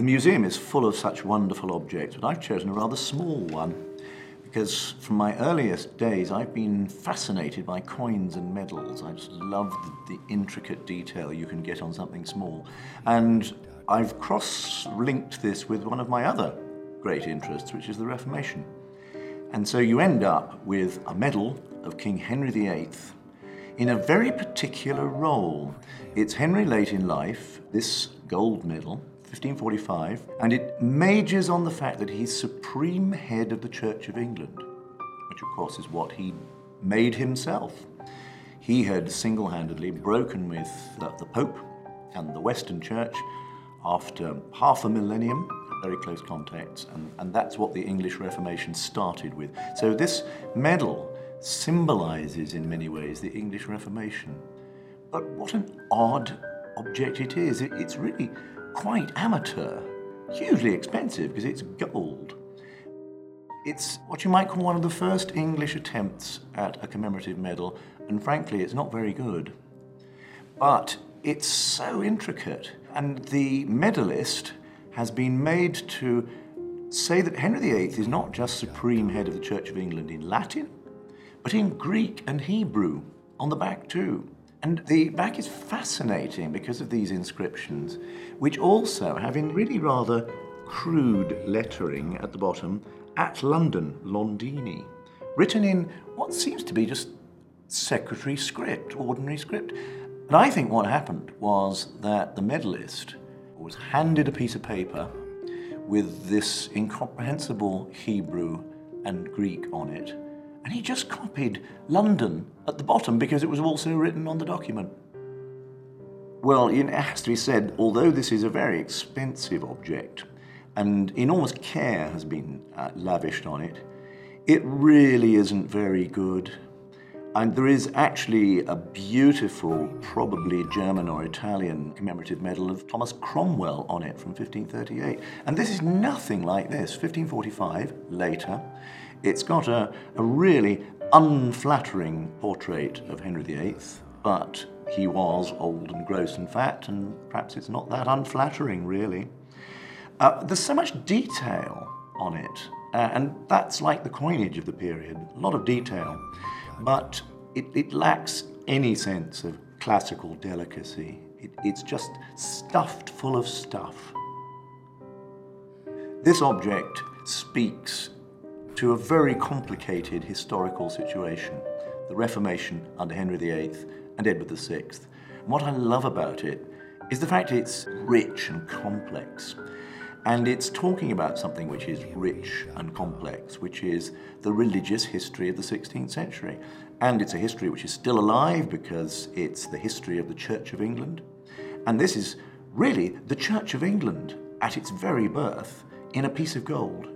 The museum is full of such wonderful objects, but I've chosen a rather small one because from my earliest days I've been fascinated by coins and medals. I just love the, the intricate detail you can get on something small. And I've cross linked this with one of my other great interests, which is the Reformation. And so you end up with a medal of King Henry VIII in a very particular role. It's Henry late in life, this gold medal, 1545, and it majors on the fact that he's supreme head of the Church of England, which of course is what he made himself. He had single handedly broken with the Pope and the Western Church after half a millennium very close contacts, and, and that's what the English Reformation started with. So this medal symbolizes in many ways the English Reformation. But what an odd object it is. It, it's really quite amateur, hugely expensive because it's gold. It's what you might call one of the first English attempts at a commemorative medal, and frankly, it's not very good. But it's so intricate, and the medalist has been made to say that Henry VIII is not just supreme head of the Church of England in Latin, but in Greek and Hebrew on the back too. And the back is fascinating because of these inscriptions, which also have in really rather crude lettering at the bottom, at London, Londini, written in what seems to be just secretary script, ordinary script. And I think what happened was that the medalist was handed a piece of paper with this incomprehensible Hebrew and Greek on it, and he just copied London at the bottom because it was also written on the document. Well, it has to be said, although this is a very expensive object and enormous care has been uh, lavished on it, it really isn't very good. And there is actually a beautiful, probably German or Italian commemorative medal of Thomas Cromwell on it from 1538. And this is nothing like this. 1545, later, it's got a, a really unflattering portrait of Henry VIII, but he was old and gross and fat, and perhaps it's not that unflattering, really. Uh, there's so much detail on it, uh, and that's like the coinage of the period, a lot of detail but it, it lacks any sense of classical delicacy. It, it's just stuffed full of stuff. This object speaks to a very complicated historical situation the Reformation under Henry VIII and Edward VI. And what I love about it is the fact it's rich and complex. And it's talking about something which is rich and complex, which is the religious history of the 16th century. And it's a history which is still alive because it's the history of the Church of England. And this is really the Church of England at its very birth in a piece of gold.